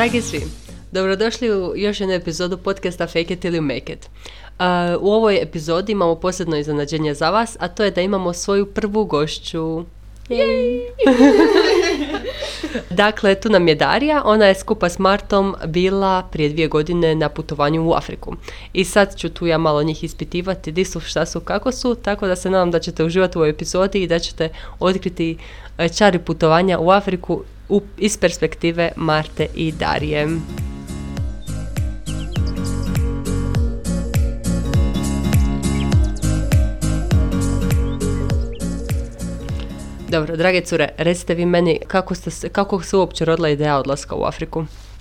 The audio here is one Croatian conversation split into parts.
Dragi svi, dobrodošli u još jednu epizodu podcasta Fake it you make it. Uh, u ovoj epizodi imamo posebno iznenađenje za vas, a to je da imamo svoju prvu gošću. dakle, tu nam je Darija, ona je skupa s Martom bila prije dvije godine na putovanju u Afriku. I sad ću tu ja malo njih ispitivati di su, šta su, kako su, tako da se nadam da ćete uživati u ovoj epizodi i da ćete otkriti e, čari putovanja u Afriku u, iz perspektive Marte i Darije. Dobro, drage cure, recite vi meni kako, ste, se- kako se uopće rodila ideja odlaska u Afriku?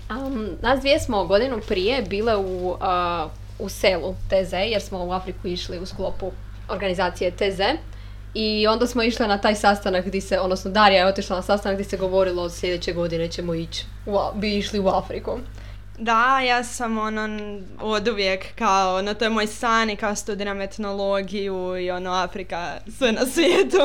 Um, nas dvije smo godinu prije bile u, a, u selu TZ, jer smo u Afriku išli u sklopu organizacije TZ. I onda smo išli na taj sastanak gdje se, odnosno Darija je otišla na sastanak gdje se govorilo od sljedeće godine ćemo ići, bi išli u Afriku. Da, ja sam ono od uvijek kao, ono to je moj san i kao studiram etnologiju i ono Afrika sve na svijetu.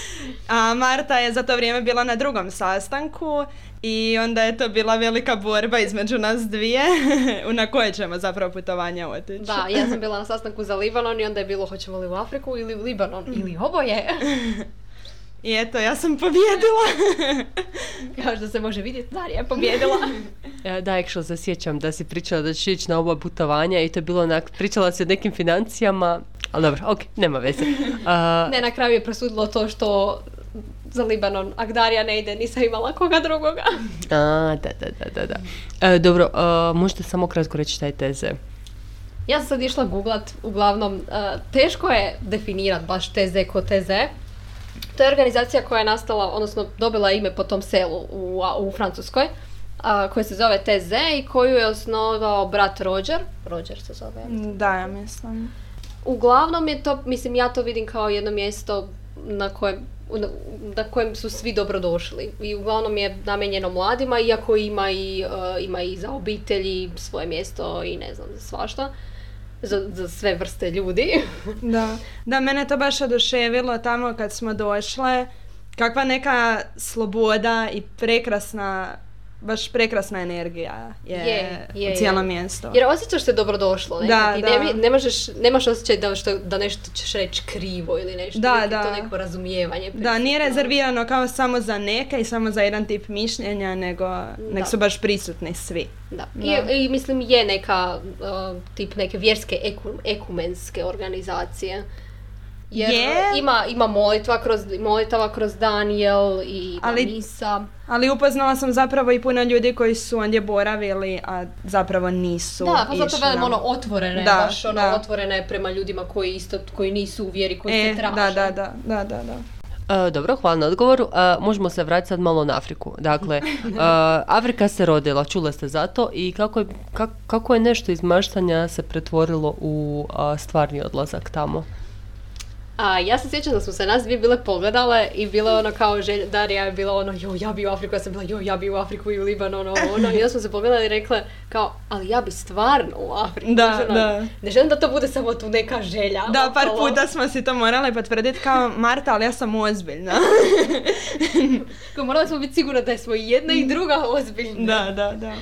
A Marta je za to vrijeme bila na drugom sastanku i onda je to bila velika borba između nas dvije na koje ćemo zapravo putovanje otići. Da, ja sam bila na sastanku za Libanon i onda je bilo hoćemo li u Afriku ili u Libanon ili oboje. I eto, ja sam pobjedila. Kao što se može vidjeti, Darija je pobjedila. Da, actually se sjećam da si pričala da ćeš ići na oba putovanja i to je bilo onak, pričala si o nekim financijama, ali dobro, ok, nema veze. A, Ne, na kraju je presudilo to što za Libanon, ak Darija ne ide, nisam imala koga drugoga. a, da, da, da, da, da. E, dobro, a, možete samo kratko reći šta je teze? Ja sam sad išla googlat, uglavnom, uh, teško je definirat baš TZ ko TZ. To je organizacija koja je nastala, odnosno dobila ime po tom selu u, u Francuskoj, a, koja se zove TZ i koju je osnovao brat Roger. Roger se zove. Da, ja mislim. Uglavnom je to, mislim, ja to vidim kao jedno mjesto na kojem, na, na kojem su svi dobrodošli. I uglavnom je namijenjeno mladima, iako ima i, uh, ima i za obitelji svoje mjesto i ne znam, za svašta. Za, za sve vrste ljudi. Da. da, mene to baš oduševilo tamo kad smo došle. Kakva neka sloboda i prekrasna, baš prekrasna energija je, Je, je, u cijelom je. mjestu. Jer osjećaš se dobrodošlo. Ne? Da, I da. ne, ne možeš, nemaš osjećaj da, što, da nešto ćeš reći krivo ili nešto. Da, da. to neko razumijevanje. Da, nije prisutno. rezervirano kao samo za neke i samo za jedan tip mišljenja, nego nek su baš prisutni svi. Da. Da. I, I mislim je neka uh, tip neke vjerske eku- ekumenske organizacije. Jer Je. ima, ima molitva kroz, molitava kroz Daniel i Ali- misa. Ali upoznala sam zapravo i puno ljudi koji su ondje boravili, a zapravo nisu Da, pa zato velim ono otvorene, Da, baš ono da. otvorene prema ljudima koji isto, koji nisu u vjeri, koji E, se traže. da, da, da, da, da, da. E, dobro, hvala na odgovoru. E, možemo se vratiti sad malo na Afriku. Dakle, e, Afrika se rodila, čule ste za to i kako je, kak- kako je nešto iz maštanja se pretvorilo u a, stvarni odlazak tamo? A ja se sjećam da smo se nas dvije bile pogledale i bilo ono kao želja, Darija je bila ono, jo, ja bi u Afriku, ja sam bila, jo, ja bi u Afriku i u Libanon, ono, ono, i onda smo se pogledali i rekle, kao, ali ja bi stvarno u Afriku. Da, ono, da. Ne želim da to bude samo tu neka želja. Da, par okolo. puta smo si to morali potvrditi kao Marta, ali ja sam ozbiljna. Kao, morali smo biti sigurni da smo i jedna i druga ozbiljna. da, da, da.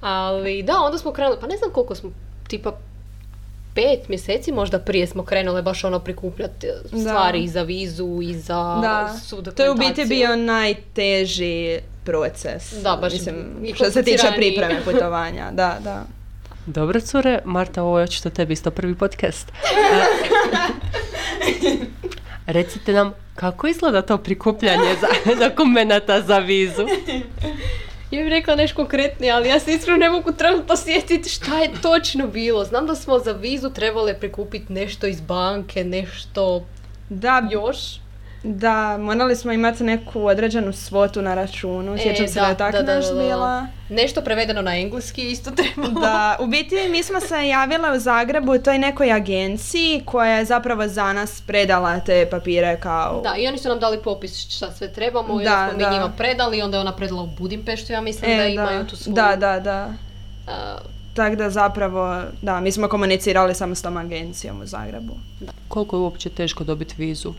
Ali da, onda smo krenuli, pa ne znam koliko smo, tipa pet mjeseci možda prije smo krenule baš ono prikupljati Da. stvari i za vizu i za Da, svu to je u biti bio najteži proces. Da, baš Mislim, što se tiče pripreme putovanja, da, da. Dobro, cure, Marta, ovo je očito tebi isto prvi podcast. Recite nam, kako izgleda to prikupljanje za, dokumenata za vizu? Ja bih rekla nešto konkretnije, ali ja se iskreno ne mogu trenutno sjetiti šta je točno bilo. Znam da smo za vizu trebali prikupiti nešto iz banke, nešto Da, još. Da, morali smo imati neku određenu svotu na računu, sjećam E, se da, je tako nešto bila. Nešto prevedeno na engleski isto trebalo. Da, u biti mi smo se javile u Zagrebu toj nekoj agenciji koja je zapravo za nas predala te papire kao... Da, i oni su nam dali popis šta sve trebamo i Da, onda smo mi da. njima predali, onda je ona predala u Budimpeštu, ja mislim da E, imaju tu svoju... da, da, da. a, Tako da zapravo, da, mi smo komunicirali samo s tom agencijom u Zagrebu. Koliko je uopće teško dobiti vizu?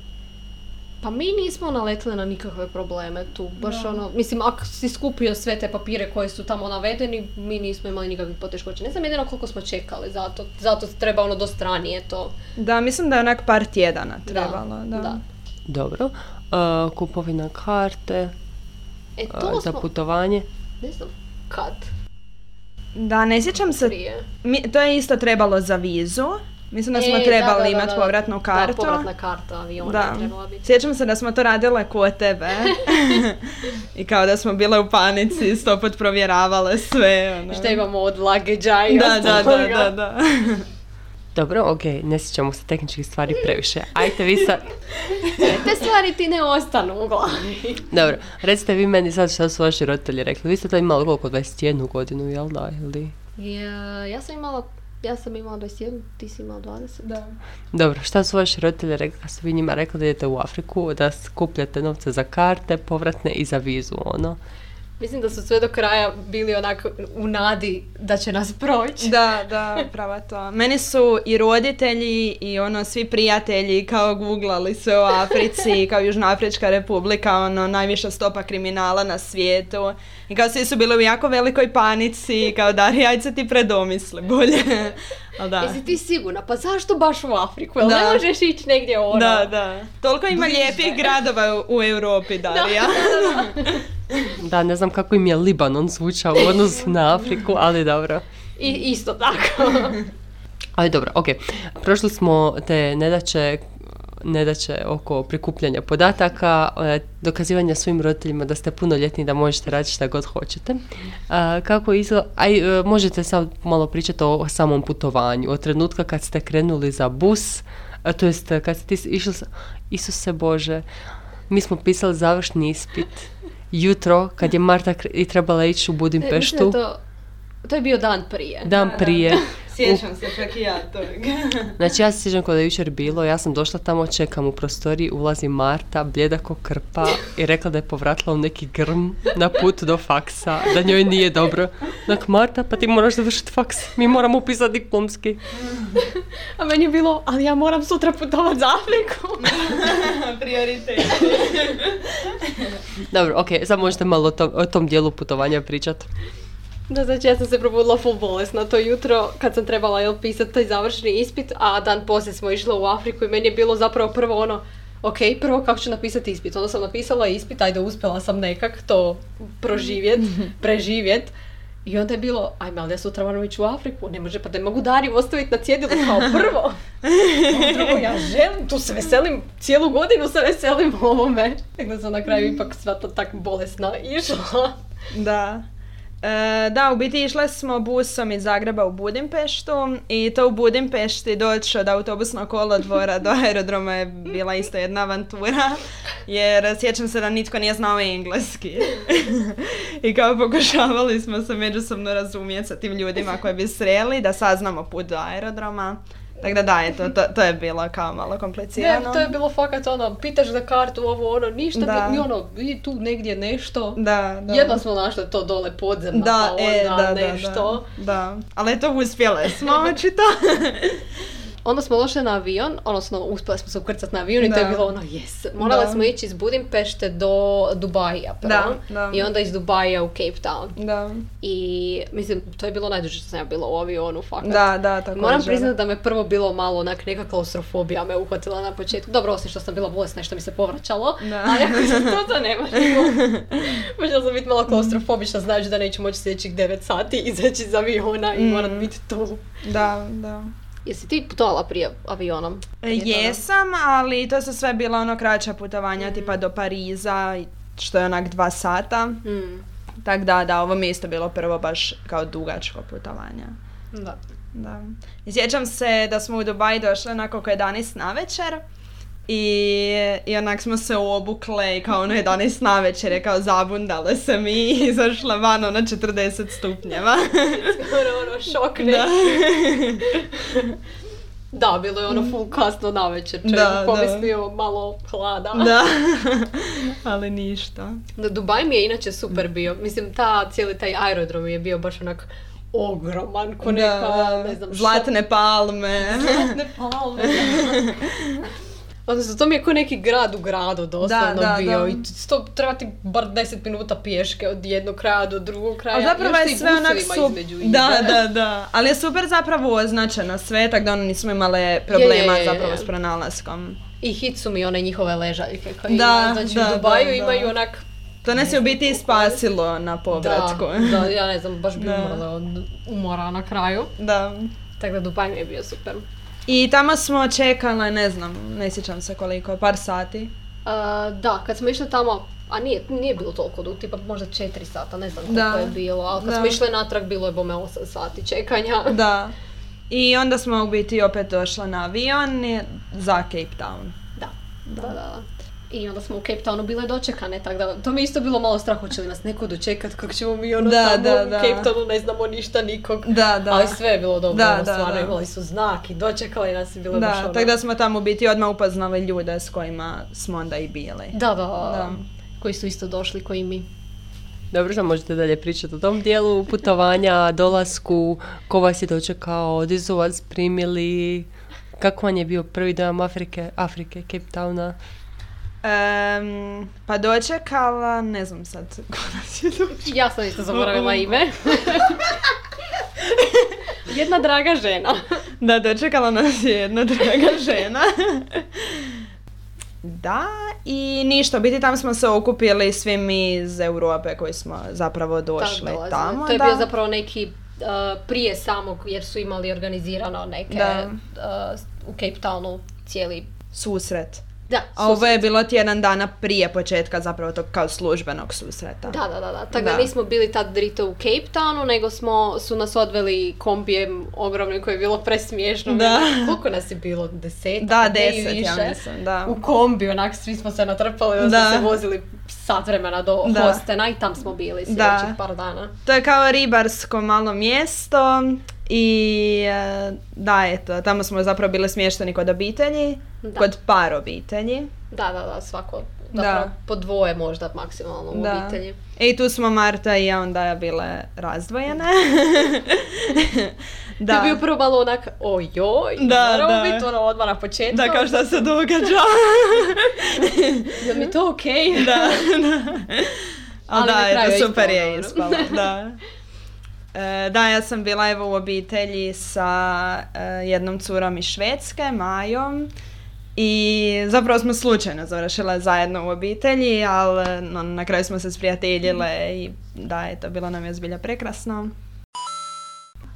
Pa mi nismo naletili na nikakve probleme tu, baš Da. ono, mislim, ako si skupio sve te papire koji su tamo navedeni, mi nismo imali nikakvih poteškoća. Ne znam jedino koliko smo čekali, zato, zato treba ono dosta ranije to. Da, mislim da je onak par tjedana trebalo. Da, da. Dobro. Uh, kupovina karte E, uh, to za smo, putovanje. ne znam, kad? Da, ne sjećam se, mi, to je isto trebalo za vizu. Mislim da smo E, trebali da, da, da, imati da. povratnu kartu. Da, povratna karta aviona Da. je trebala biti. Sjećam se da smo to radile kod tebe. I kao da smo bile u panici, stoput provjeravale sve. Ono. Šta imamo od lageđa i Da, da, da, da, da. Dobro, ok, ne sjećamo se tehničkih stvari previše. Ajte vi sad, Te stvari ti ne ostanu u glavi. dobro, recite vi meni sad šta su vaši roditelji rekli. Vi ste to imali koliko, 21 godinu, jel da? Ili... Ja, ja sam imala, ja sam imala 21, ti si imala 20. da. Dobro, šta su vaši roditelji rekli kad su vi njima rekli da idete u Afriku, da skupljate novce za karte, povratne i za vizu, ono? Mislim da su sve do kraja bili onako u nadi da će nas proći. Da, da, prava to. Meni su i roditelji i ono svi prijatelji kao googlali sve o Africi, kao Južnoafrička republika, ono najviša stopa kriminala na svijetu. I kao svi su bili u jako velikoj panici, kao Darija, ajde se ti predomisli bolje. Ali da. Jesi ti sigurna? Pa zašto baš u Afriku? Jel Da. ne možeš ići negdje ono? Da, da. Toliko ima Bliže. lijepih gradova u, u Europi, Darija. Da, ne znam kako im je Libanon zvučao u odnosu na Afriku, ali dobro. I, isto tako. Ali dobro, ok. Prošli smo te nedaće, nedaće oko prikupljanja podataka, e, dokazivanja svojim roditeljima da ste punoljetni da možete raditi šta god hoćete. A, kako izgleda, aj, e, možete sad malo pričati o samom putovanju, od trenutka kad ste krenuli za bus, to jest kad ste išli, sa- Isuse Bože, mi smo pisali završni ispit jutro kad je Marta i trebala ići u Budimpeštu, to, to je bio dan prije. dan prije. Sjećam se čak i ja toga. Znači ja se sjećam kada je jučer bilo, ja sam došla tamo, čekam u prostoriji, ulazi Marta, bljeda ko krpa i rekla da je povratila u neki grm na put do faksa, da njoj nije dobro. Dak, Marta, pa ti moraš završiti faks, mi moramo upisati diplomski. A meni je bilo, ali ja moram sutra putovati za Afriku. Prioritet. Dobro, ok, sad možete malo o tom, o tom dijelu putovanja pričati. Da, znači ja sam se probudila full bolesna to jutro kad sam trebala jel, pisati taj završni ispit, a dan poslije smo išli u Afriku i meni je bilo zapravo prvo ono, ok, prvo kako ću napisati ispit. Onda sam napisala ispit, ajde uspjela sam nekak to proživjet, preživjet. I onda je bilo, ajme, ali ja sutra moram ići u Afriku, ne može, pa da mogu Dariju ostaviti na cjedilu kao prvo. Drugo, ja želim, tu se veselim, cijelu godinu se veselim ovome. Tako da sam na kraju ipak sva to tak bolesna išla. Da. E, da, u biti išle smo busom iz Zagreba u Budimpeštu i to u Budimpešti doći od autobusnog kolodvora do aerodroma je bila isto jedna avantura jer sjećam se da nitko nije znao engleski. I kao pokušavali smo se međusobno razumjeti sa tim ljudima koje bi sreli da saznamo put do aerodroma. Tako da da, eto, to, to je bilo kao malo Ne, komplicirano. to je bilo fakat ono, pitaš za kartu, ovo ono, ništa, Da. ni ono, vidi tu negdje nešto. Da, da. Jedva smo našli to dole podzemno, Da, pa e, onda da, da, nešto. da, da. Ali eto, uspjele smo očito. Onda smo došli na avion, odnosno uspjeli smo se ukrcati na avion i to je bilo ono, yes. Morali Da. smo ići iz Budimpešte do Dubaja prvo. Da, da. I onda iz Dubaja u Cape Town. Da, I mislim, to je bilo najduže što sam ja bila u avionu, fakat. da, da, tako Moram priznati da me prvo bilo malo onak neka klaustrofobija me uhvatila na početku. Dobro, osim što sam bila bolesna i što mi se povraćalo. Da. Ali ako se to zanemažimo, počela sam biti malo klaustrofobična, znači da neću moći sljedećih 9 sati izaći iz aviona i Mm. morat biti tu. Da, da. Jesi ti putovala prije avionom? E, Prije toga? Jesam, ali to su sve bila ono kraća putovanja, tipa do Pariza, što je onak dva sata. Mm, Tak da, da, ovo mi je isto bilo prvo baš kao dugačko putovanje. da. Da. I sjećam se da smo u Dubai došli onako oko 11 na večer i, i onak smo se obukle i kao ono 11 na večer je kao zabundale se mi i izašle van ono 40 stupnjeva. Skoro ono šok da. Da, bilo je ono full kasno na večer, čovjek Da, pomislio malo hlada. da. Ali ništa. Da, Dubaj mi je inače super bio. Mislim, ta, cijeli taj aerodrom je bio baš onak ogroman, ko neka, Da, ne znam, Zlatne palme. Zlatne palme. Odnosno, to mi je ko neki grad u gradu doslovno Da, da, bio. da. I to treba ti bar 10 minuta pješke od jednog kraja do drugog kraja. Ali zapravo je sve onak su... Da, da, da. Ali je super zapravo označeno sve, tako da ono nismo imale problema je, je, zapravo je. s pronalaskom. I hit su mi one njihove ležaljke koje Da. Znači da, u Dubaju da, da. imaju onak... To nas je u biti spasilo na povratku. Da, da, ja ne znam, baš bi umrla od umora na kraju. Da. Tako da Dubaj mi je bio super. I tamo smo čekale, ne znam, ne sjećam se koliko, par sati. A, da, kad smo išli tamo, a nije, nije bilo toliko dug, tipa možda 4 sata, ne znam koliko je bilo, ali kad Da. smo išli natrag bilo je bome 8 sati čekanja. Da. I onda smo u biti opet došla na avion za Cape Town. Da, da, da. da. I onda smo u Cape Townu bile dočekane, tako da to mi je isto bilo malo strah, hoće li nas neko dočekat, kako ćemo mi ono Da, tamo da, u da. Cape Townu ne znamo ništa nikog. Da, da. Ali sve je bilo dobro, Da, ono, da, stvarno da. imali su znak i dočekali nas i bilo baš Da, ono... tako da smo tamo biti odmah upoznali ljude s kojima smo onda i bili. Da, da, Da. koji su isto došli, koji mi. Dobro, što možete dalje pričati o tom dijelu putovanja, dolasku, ko vas je dočekao, gdje su vas primili, kako vam je bio prvi dojam Afrike, Afrike, Cape Towna? Em, pa dočekala, ne znam sad ko nas je dočekala. Ja sam isto zaboravila ime. Jedna draga žena. Da, dočekala nas je jedna draga žena. Da, i ništa, biti tamo smo se okupili svi mi iz Europe koji smo zapravo došli Tak dolazile. tamo. To je da. bio zapravo neki uh, prije samog, jer su imali organizirano neke Da. uh, u Cape Townu cijeli... susret. Da, A ovo je susret. bilo tjedan dana prije početka zapravo tog kao službenog susreta. Da, da, da, da. Tako da. Da. nismo bili tad drito u Cape Townu, nego smo, su nas odveli kombijem ogromnim koji je bilo presmiješno. Da. Koliko nas je bilo? Desetak? Da, deset, ja mislim, da. U kombi, onak, svi smo se natrpali, Da. smo se vozili sat vremena do Da. hostena i tam smo bili sljedećih par dana. To je kao ribarsko malo mjesto i e, da, eto, tamo smo zapravo bili smješteni kod obitelji, Da. kod par obitelji. Da, da, da, svako. Da. Zapravo po dvoje možda maksimalno u Da. obitelji. I tu smo Marta i ja onda bile razdvojene. Da. To je bio prvo malo onak, ojoj, Da, moramo da. biti ono odmah na početku. Da, kao šta se događa. Je mi to okej? da, da. Ali Ali da, na kraju je eto, super ispalo je ispalo, da. E, da, ja sam bila evo u obitelji sa e, jednom curom iz Švedske, Majom. I zapravo smo slučajno završile zajedno u obitelji, ali no, na kraju smo se sprijateljile i da, eto, bilo nam je zbilja prekrasno.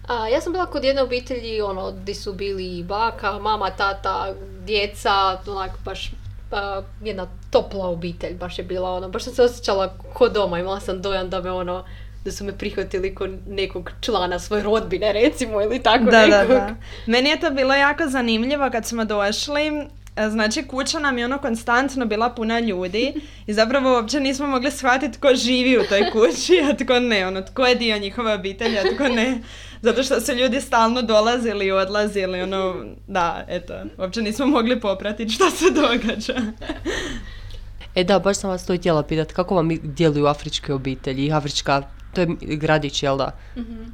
A, ja sam bila kod jedne obitelji, ono, di su bili i baka, mama, tata, djeca, onak baš a, jedna topla obitelj, baš je bila ono, baš sam se osjećala ko doma, imala sam dojam da me ono, da su me prihvatili ko nekog člana svoje rodbine recimo ili tako Da, da, nekog. da. Meni je to bilo jako zanimljivo kad smo došli. E, Znači, kuća nam je ono konstantno bila puna ljudi i zapravo uopće nismo mogli shvatiti tko živi u toj kući, a tko ne, ono, tko je dio njihove obitelji, a tko ne. Zato što su ljudi stalno dolazili i odlazili, ono, da, eto, uopće nismo mogli popratiti što se događa. E da, baš sam vas to i htjela pitati, kako vam djeluju afričke obitelji, afrička, to je gradić, jel da?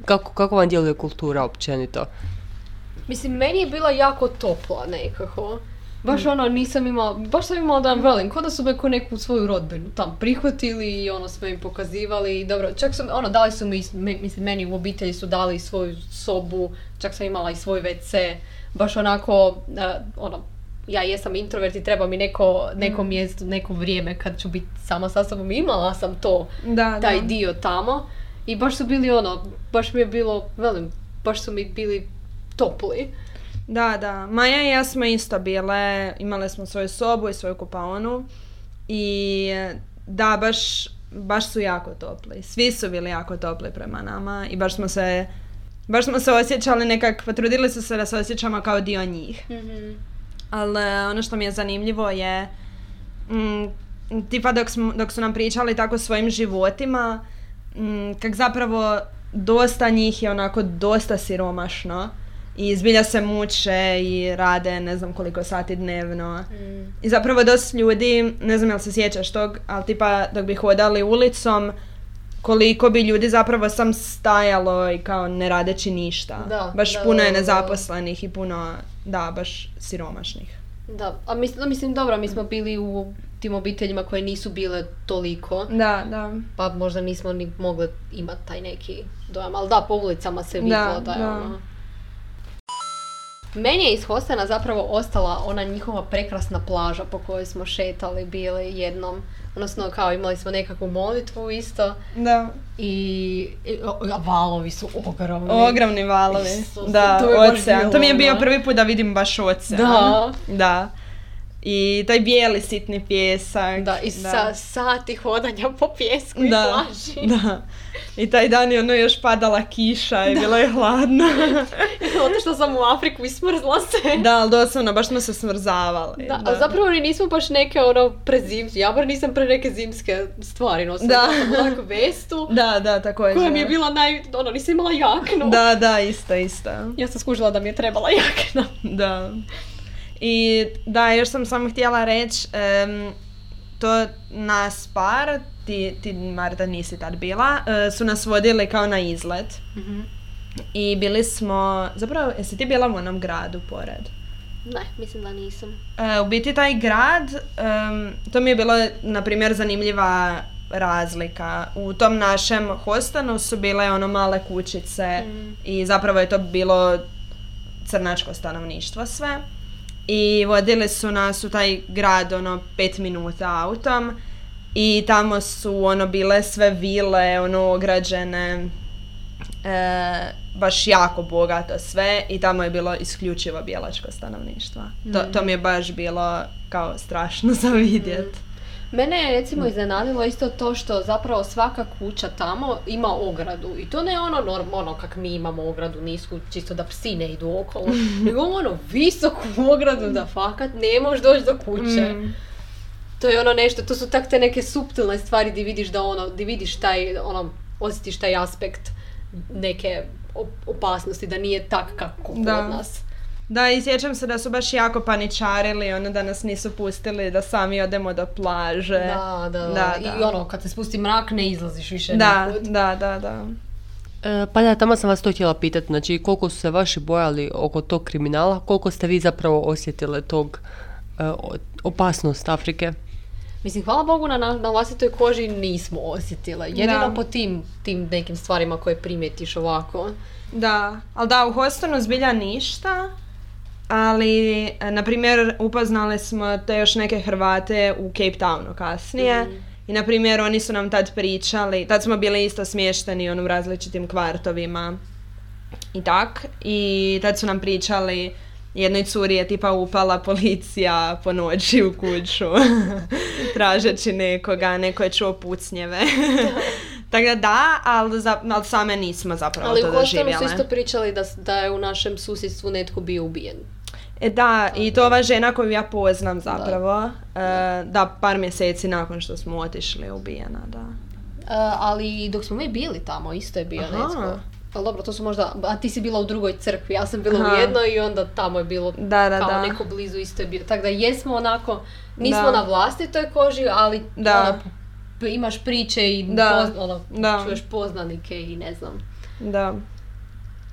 Kako, kako vam djeluje kultura općenito? Mislim, meni je bila jako topla nekako. Baš ono, nisam imala, baš sam imala da vam velim, ko da su me ko neku svoju rodbinu tam prihvatili i ono sve im pokazivali i dobro, čak su, ono, dali su mi, mislim, meni u obitelji su dali i svoju sobu, čak sam imala i svoj WC, baš onako, ono, ja jesam introvert i treba mi neko, neko mjesto, neko vrijeme kad ću biti sama sa sobom, imala sam to, Da, taj da. dio tamo i baš su bili ono, baš mi je bilo, velim, baš su mi bili topli. Da, da. Maja i ja smo isto bile, imale smo svoju sobu i svoju kupaonu i da, baš, baš su jako topli. Svi su bili jako topli prema nama i baš smo se, baš smo se osjećali nekak, potrudili su se da se osjećamo kao dio njih. Ali e, ono što mi je zanimljivo je, mm, tipa dok, smo, dok su nam pričali tako o svojim životima, mm, kak zapravo dosta njih je onako dosta siromašno i zbilja se muče i rade ne znam koliko sati dnevno. I zapravo dosta ljudi, ne znam jel se sjećaš tog, ali tipa dok bi hodali ulicom, koliko bi ljudi zapravo sam stajalo i kao ne radeći ništa. Da, baš da, puno je da, da. nezaposlenih i puno, da, baš siromašnih. Da, a mislim, mislim dobro, mi smo bili u tim obiteljima koje nisu bile toliko, Da, da. pa možda nismo ni mogli imati taj neki dojam, ali da, po ulicama se vidjelo Da, da, je da. ono... Meni je iz hostena zapravo ostala ona njihova prekrasna plaža po kojoj smo šetali bili jednom. Odnosno, kao imali smo nekakvu molitvu isto Da. i, i- valovi su ogromni. Ogromni valovi. Isuse, da, to ocean. To mi je bio prvi put da vidim baš ocean. Da. Da. I taj bijeli sitni pjesak. Da, i sa sati hodanja po pjesku i da, plaži. da. I taj dan je ono još padala kiša i bilo je hladno. Otišla sam u Afriku i smrzla se. da, ali doslovno, baš smo se smrzavali. Da, ali zapravo ni nismo baš neke ono prezimske, ja bar nisam pre neke zimske stvari nosila. Da. Da. onako vestu, Da, da, također. koja mi je bila naj... ono, nisam imala jaknu. Da, da, isto, isto. Ja sam skužila da mi je trebala jakna. Da. I da, još sam samo htjela reći, em, to nas par, ti, ti Marta nisi tad bila, e, su nas vodili kao na izlet. I bili smo, zapravo, jesi ti bila u onom gradu pored? Ne, mislim da nisam. E, u biti taj grad, em, to mi je bilo, na primjer, zanimljiva razlika. U tom našem hostanu su bile ono male kućice i zapravo je to bilo crnačko stanovništvo sve. I vodili su nas u taj grad ono pet minuta autom i tamo su ono bile sve vile ono ograđene e, baš jako bogato sve i tamo je bilo isključivo bijelačko stanovništvo. To, to mi je baš bilo kao strašno za vidjet. Mene je recimo iznenadilo isto to što zapravo svaka kuća tamo ima ogradu. I to ne ono norm, ono kak mi imamo ogradu nisku, čisto da psi ne idu okolo. nego ono visoku ogradu da fakat ne možeš doći do kuće. Mm. To je ono nešto, to su tak te neke suptilne stvari di vidiš da ono, di vidiš taj, ono, osjetiš taj aspekt neke op- opasnosti, da nije tak kako kod Da. nas. Da, i sjećam se da su baš jako paničarili, ono da nas nisu pustili da sami odemo do plaže. Da, da, da. Da, I da. ono, kad se spusti mrak ne izlaziš više Da, nikud. da, da, da. E, pa da, tamo sam vas to htjela pitati, znači koliko su se vaši bojali oko tog kriminala, koliko ste vi zapravo osjetile tog e, opasnost Afrike? Mislim, hvala Bogu na, na, na vlastitoj koži nismo osjetile. Jedino Da. po tim, tim nekim stvarima koje primijetiš ovako. Da, ali da, u Hostonu zbilja ništa, ali, e, na primjer, upoznali smo te još neke Hrvate u Cape Townu kasnije. I, na primjer, oni su nam tad pričali, tad smo bili isto smješteni ono, u različitim kvartovima i tak. I tad su nam pričali, jednoj curi je tipa upala policija po noći u kuću, tražeći nekoga, neko je čuo pucnjeve. Tako da da, ali, za, ali same nismo zapravo Ali to u Hostonu su doživjele. isto pričali da, da je u našem susjedstvu netko bio ubijen. E da, i to ova žena koju ja poznam zapravo, e, da, par mjeseci nakon što smo otišli ubijena, da. E, ali dok smo mi bili tamo, isto je bio Aha. netko. Ali dobro, to su možda, a ti si bila u drugoj crkvi, ja sam bila Aha. u jednoj i onda tamo je bilo Da, da, kao da. neko blizu isto je bio. Tako da jesmo onako, nismo Da. na vlastitoj koži, ali Da. ono, imaš priče i Da. poz- ono, Da. čuješ poznanike i ne znam. Da.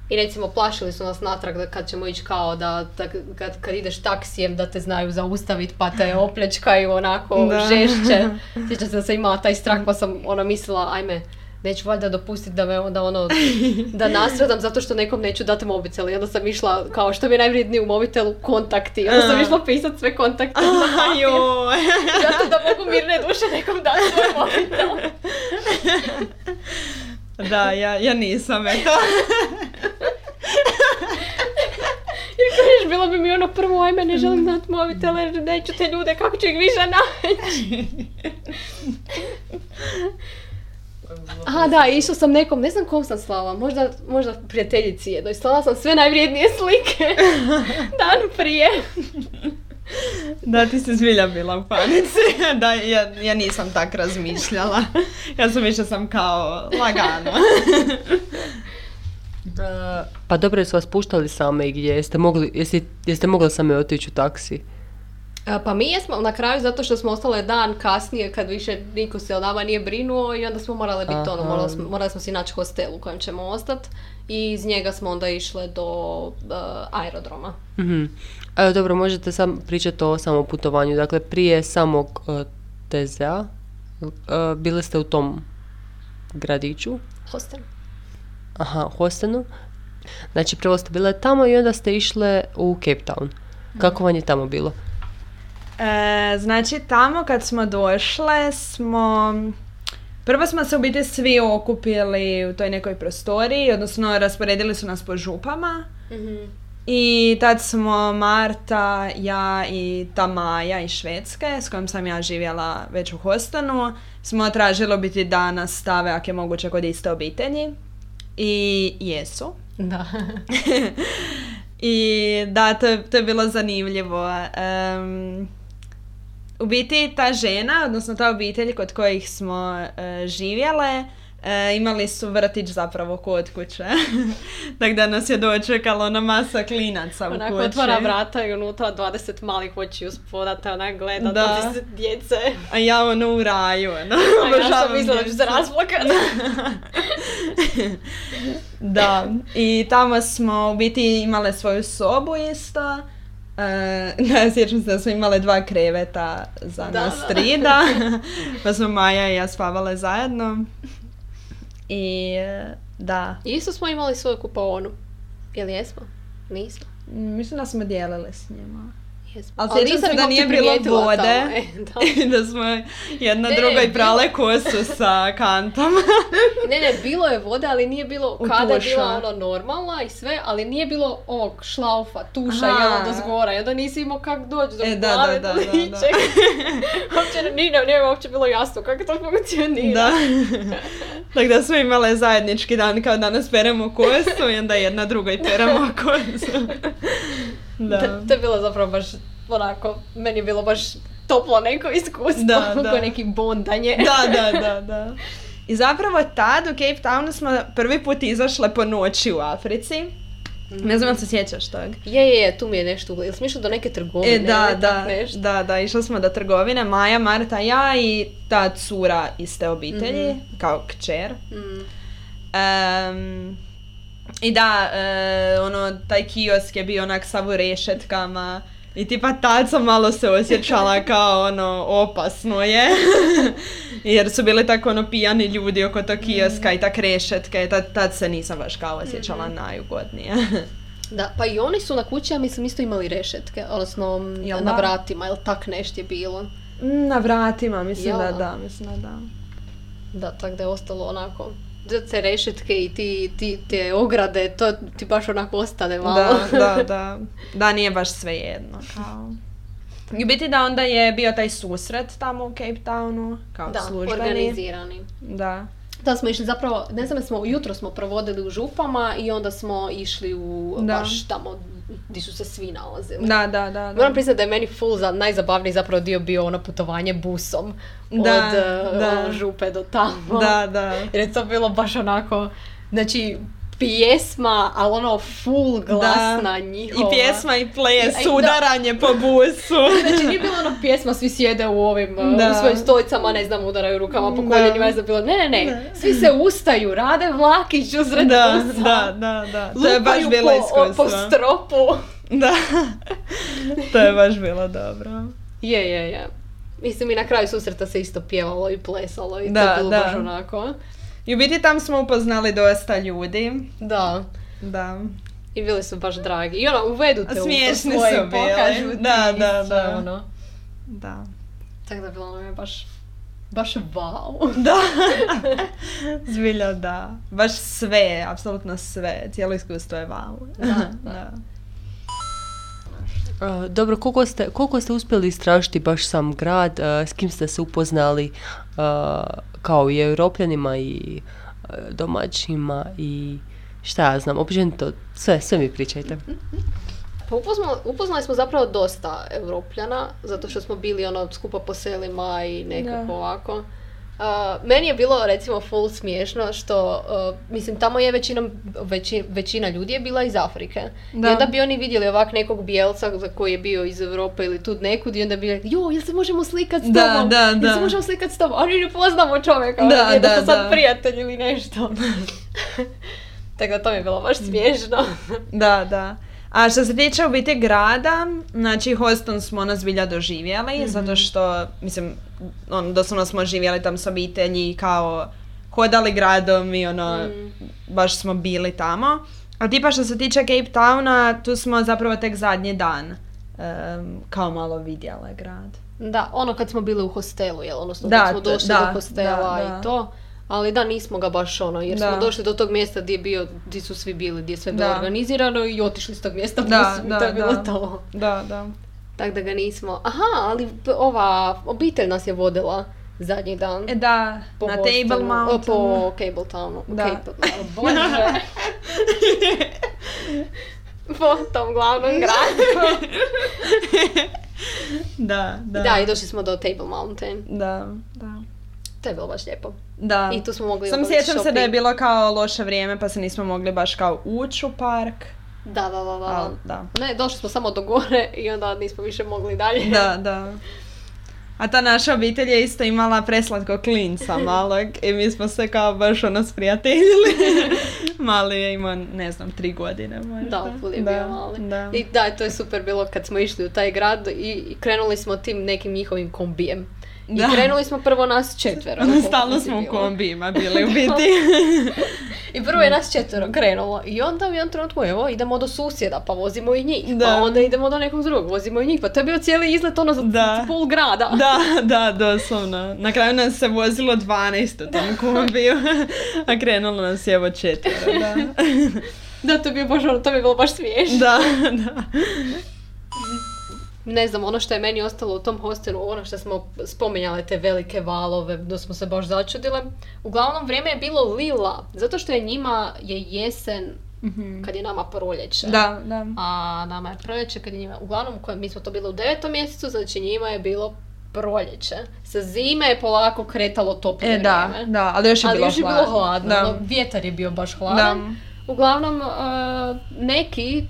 I recimo plašili su nas natrag da kad ćemo ići kao da, da kad, kad ideš taksijem da te znaju zaustaviti pa te opljačkaju onako Da. žešće. Sjećam se da sam imala taj strah pa sam ona mislila ajme neću valjda dopustiti da me onda ono, da nastradam zato što nekom neću dati mobitel. I onda sam išla, kao što mi je najvrijednije u mobitelu, kontakti. I onda sam išla pisati sve kontakte na. Joj. Zato da mogu mirne duše nekom dati svoj mobitel. Da, ja, ja nisam, eto. Jer kažeš, bilo bi mi ono prvo, ajme, ne želim dati mobitel jer neću te ljude, kako ću ih više naći. Aha, da, išla sam nekom, ne znam kom sam slala, možda, možda prijateljici jednoj. Slala sam sve najvrijednije slike dan prije. Da, ti si zbilja bila u panici. da, ja, ja nisam tak razmišljala. Ja sam više sam kao lagano. Pa dobro, jesu vas puštali same i gdje? Jeste mogli, jeste, jeste mogli same otići u taksi? Pa mi jesmo na kraju zato što smo ostale dan kasnije kad više niko se o nama nije brinuo i onda smo morale biti ono, Aha. morali smo, morali smo si naći hostel u kojem ćemo ostati i iz njega smo onda išle do e, aerodroma. Mhm. Evo, dobro, možete sam pričati o samom putovanju. Dakle, prije samog uh, TZA uh, bili ste u tom gradiću, Hostel. aha, Hostenu. Znači, prvo ste bile tamo i onda ste išle u Cape Town. Kako vam je tamo bilo? E, znači tamo kad smo došle smo... Prvo smo se u biti svi okupili u toj nekoj prostoriji, odnosno rasporedili su nas po župama. I tad smo Marta, ja i ta Maja iz Švedske, s kojom sam ja živjela već u Hostonu, smo tražili biti da nas stave, ako je moguće, kod iste obitelji. I jesu. Da. I da, to je, to je bilo zanimljivo. Em, u biti ta žena, odnosno ta obitelj kod kojih smo e, živjele, e, imali su vrtić zapravo kod kuće. Tako da nas je dočekala ona masa klinaca u Onako kući. otvara vrata i unutra 20 malih oči uspoda te onak gleda Da. da. djece. A ja ono u raju. Ono, A ja sam mislila da se. Da, i tamo smo u biti imale svoju sobu isto. E, sjećam se da smo imale dva kreveta za Da, nas tri, da. pa smo Maja i ja spavale zajedno. I e, da, Isto smo imali svoju kupaonu. Jel jesmo? Nismo. mislim da smo dijelili s njima. Jesmo. Ali Ali sjećam se da nije bilo vode. e. I da smo jedna Ne, drugoj bilo- prale kosu sa kantom. Ne, ne, bilo je vode, ali nije bilo, U kada je tuša. bila ono normalna i sve, ali nije bilo ovog šlaufa, tuša Aha. i do zgora. I onda nisi imao kak doći do E, da, glave, da, da, da, da. uopće nije, nije uopće bilo jasno kako to funkcionira. Da. Tako da smo imale zajednički dan kao danas peremo kosu i onda jedna drugoj peremo kosu. Da. To, to je bilo zapravo baš onako, meni je bilo baš toplo neko iskustvo, Da, da. neki bondanje. Da, da, da, da. I zapravo tad u Cape Townu smo prvi put izašle po noći u Africi. Ne znam da se sjećaš tog. Je, je, je, tu mi je nešto, jel smo išli do neke trgovine? E, da, ili da, nešto? da, da, išli smo do trgovine, Maja, Marta, ja i ta cura iz te obitelji, kao kćer. Mm. Em, I da, e, ono, taj kiosk je bio onak sav u rešetkama i tipa tad sam malo se osjećala kao ono, opasno je. Jer su bili tako ono pijani ljudi oko tog kioska i tak rešetke tad, tad se nisam baš kao osjećala najugodnije. Da, pa i oni su na kući, ja mislim, isto imali rešetke, odnosno Jel na da? vratima, jel tak nešto je bilo. Na vratima, mislim Jel da da? mislim da da. Da, tako da je ostalo onako, te rešetke i ti, ti, te ograde, to ti baš onako ostane malo. Da, da, da. Da, nije baš sve jedno. Kao. I u biti da onda je bio taj susret tamo u Cape Townu, kao Da, službeni. organizirani. Da. Da smo išli zapravo, ne znam, smo jutro smo provodili u župama i onda smo išli u Da. baš tamo gdje su se svi nalazili. Da, da, da. da. Moram priznati da je meni full za najzabavniji zapravo dio bio ono putovanje busom Da, od eh, da. ono, župe do tamo. Da, da. Jer je to bilo baš onako, znači pjesma, ali ono full glasna njihova. I pjesma i ples, I- i da. udaranje po busu. Znači nije bilo ono pjesma, svi sjede u ovim, uh, Da. u svojim stolicama, ne znam, udaraju rukama po Da. koljenima, ne znam, bilo, ne, ne, ne, svi se ustaju, rade vlakić usred da, busa. da, da, da. To je baš bilo po, po stropu. Da. to je baš bilo dobro. Je, je, je. Mislim i na kraju susreta se isto pjevalo i plesalo i to Da, je bilo da. baš onako. I u biti tam smo upoznali dosta ljudi. Da. Da. I bili su baš dragi. I ono, uvedu te u to Smiješni svoje, su bili. pokažu ti Da, da, sve, da. ono. Da. Tako da je bilo ono baš, baš wow. Da. Zbilja da. Baš sve, apsolutno sve. Cijelo iskustvo je wow. Da, da. Uh, dobro, koliko ste, koliko ste uspjeli istražiti baš sam grad, uh, s kim ste se upoznali uh, kao i europljanima i uh, domaćima i šta ja znam, općenito sve, sve mi pričajte. Pa upoznali, upoznali smo zapravo dosta Evropljana, zato što smo bili ono skupa po selima i nekako Da. ovako. A, meni je bilo recimo full smiješno što, uh, mislim, tamo je većinom, veći- većina ljudi je bila iz Afrike. Da. I onda bi oni vidjeli ovak nekog bijelca za koji je bio iz Europe ili tu nekud i onda bi rekli, jo, jel se možemo slikat s Da, tobom? da, Jel da. se možemo slikat s tobom? Oni ne poznamo čovjeka, Da, da, je da, su sad da. prijatelji ili nešto. Tako da to mi je bilo baš smiješno. Da, da. A što se tiče u biti grada, znači Hoston smo ono zbilja doživjeli, Mhm. zato što, mislim, on, doslovno smo živjeli tam s obitelji kao hodali gradom i ono, Mm. baš smo bili tamo. A tipa što se tiče Cape Towna, tu smo zapravo tek zadnji dan em, kao malo vidjeli grad. Da, ono kad smo bili u hostelu, jel, odnosno Da, kad smo došli da, do hostela da, da. i to. Ali da, nismo ga baš ono, jer Da. smo došli do tog mjesta gdje je bio, gdje su svi bili, gdje je sve bilo Da. organizirano i otišli s tog mjesta, Da, da, to je bilo da. to. Da, da. Tako da ga nismo... Aha, ali ova obitelj nas je vodila zadnji dan. E da, po na Table Mountain. Po Cable Townu. Da. Cable, Bože. po tom glavnom gradu. da, da. Da, i došli smo do Table Mountain. Da, da. To je bilo baš lijepo. Da. I tu smo mogli Sam sjećam se da je bilo kao loše vrijeme pa se nismo mogli baš kao ući u park. Da, da, da, da. Al, da. Ne, došli smo samo do gore i onda nismo više mogli dalje. Da, da. A ta naša obitelj je isto imala preslatko klinca malog i mi smo se kao baš ono sprijateljili. Mali je imao, ne znam, tri godine možda. Da, ful je bio mali. Da. I da, to je super bilo kad smo išli u taj grad i krenuli smo tim nekim njihovim kombijem. I Da. krenuli smo prvo nas četvero. Stalno smo u kombijima bili u biti. I prvo je nas četvero krenulo i onda u jednom trenutku evo idemo do susjeda pa vozimo i njih. Da. Pa onda idemo do nekog drugog, vozimo i njih. Pa to je bio cijeli izlet ono za Da. pol grada. Da, da, doslovno. Na kraju nas se vozilo 12 u tom kombiju, a krenulo nas je evo četvero, da. Da, to je bio baš ono, to je bilo baš smiješno. Da, da. Ne znam, ono što je meni ostalo u tom hostelu, ono što smo spominjale te velike valove, da smo se baš začudile. Uglavnom, vrijeme je bilo lila, zato što je njima je jesen kad je nama proljeće. Da, da. A nama je proljeće kad je njima, uglavnom, koje, mi smo to bili u devetom mjesecu, znači njima je bilo proljeće. Sa zime je polako kretalo toplije E, da, vrijeme. da, ali još je Ali bilo još je bilo hladno, Da. ono, vjetar je bio baš hladan. Uglavnom, uh, neki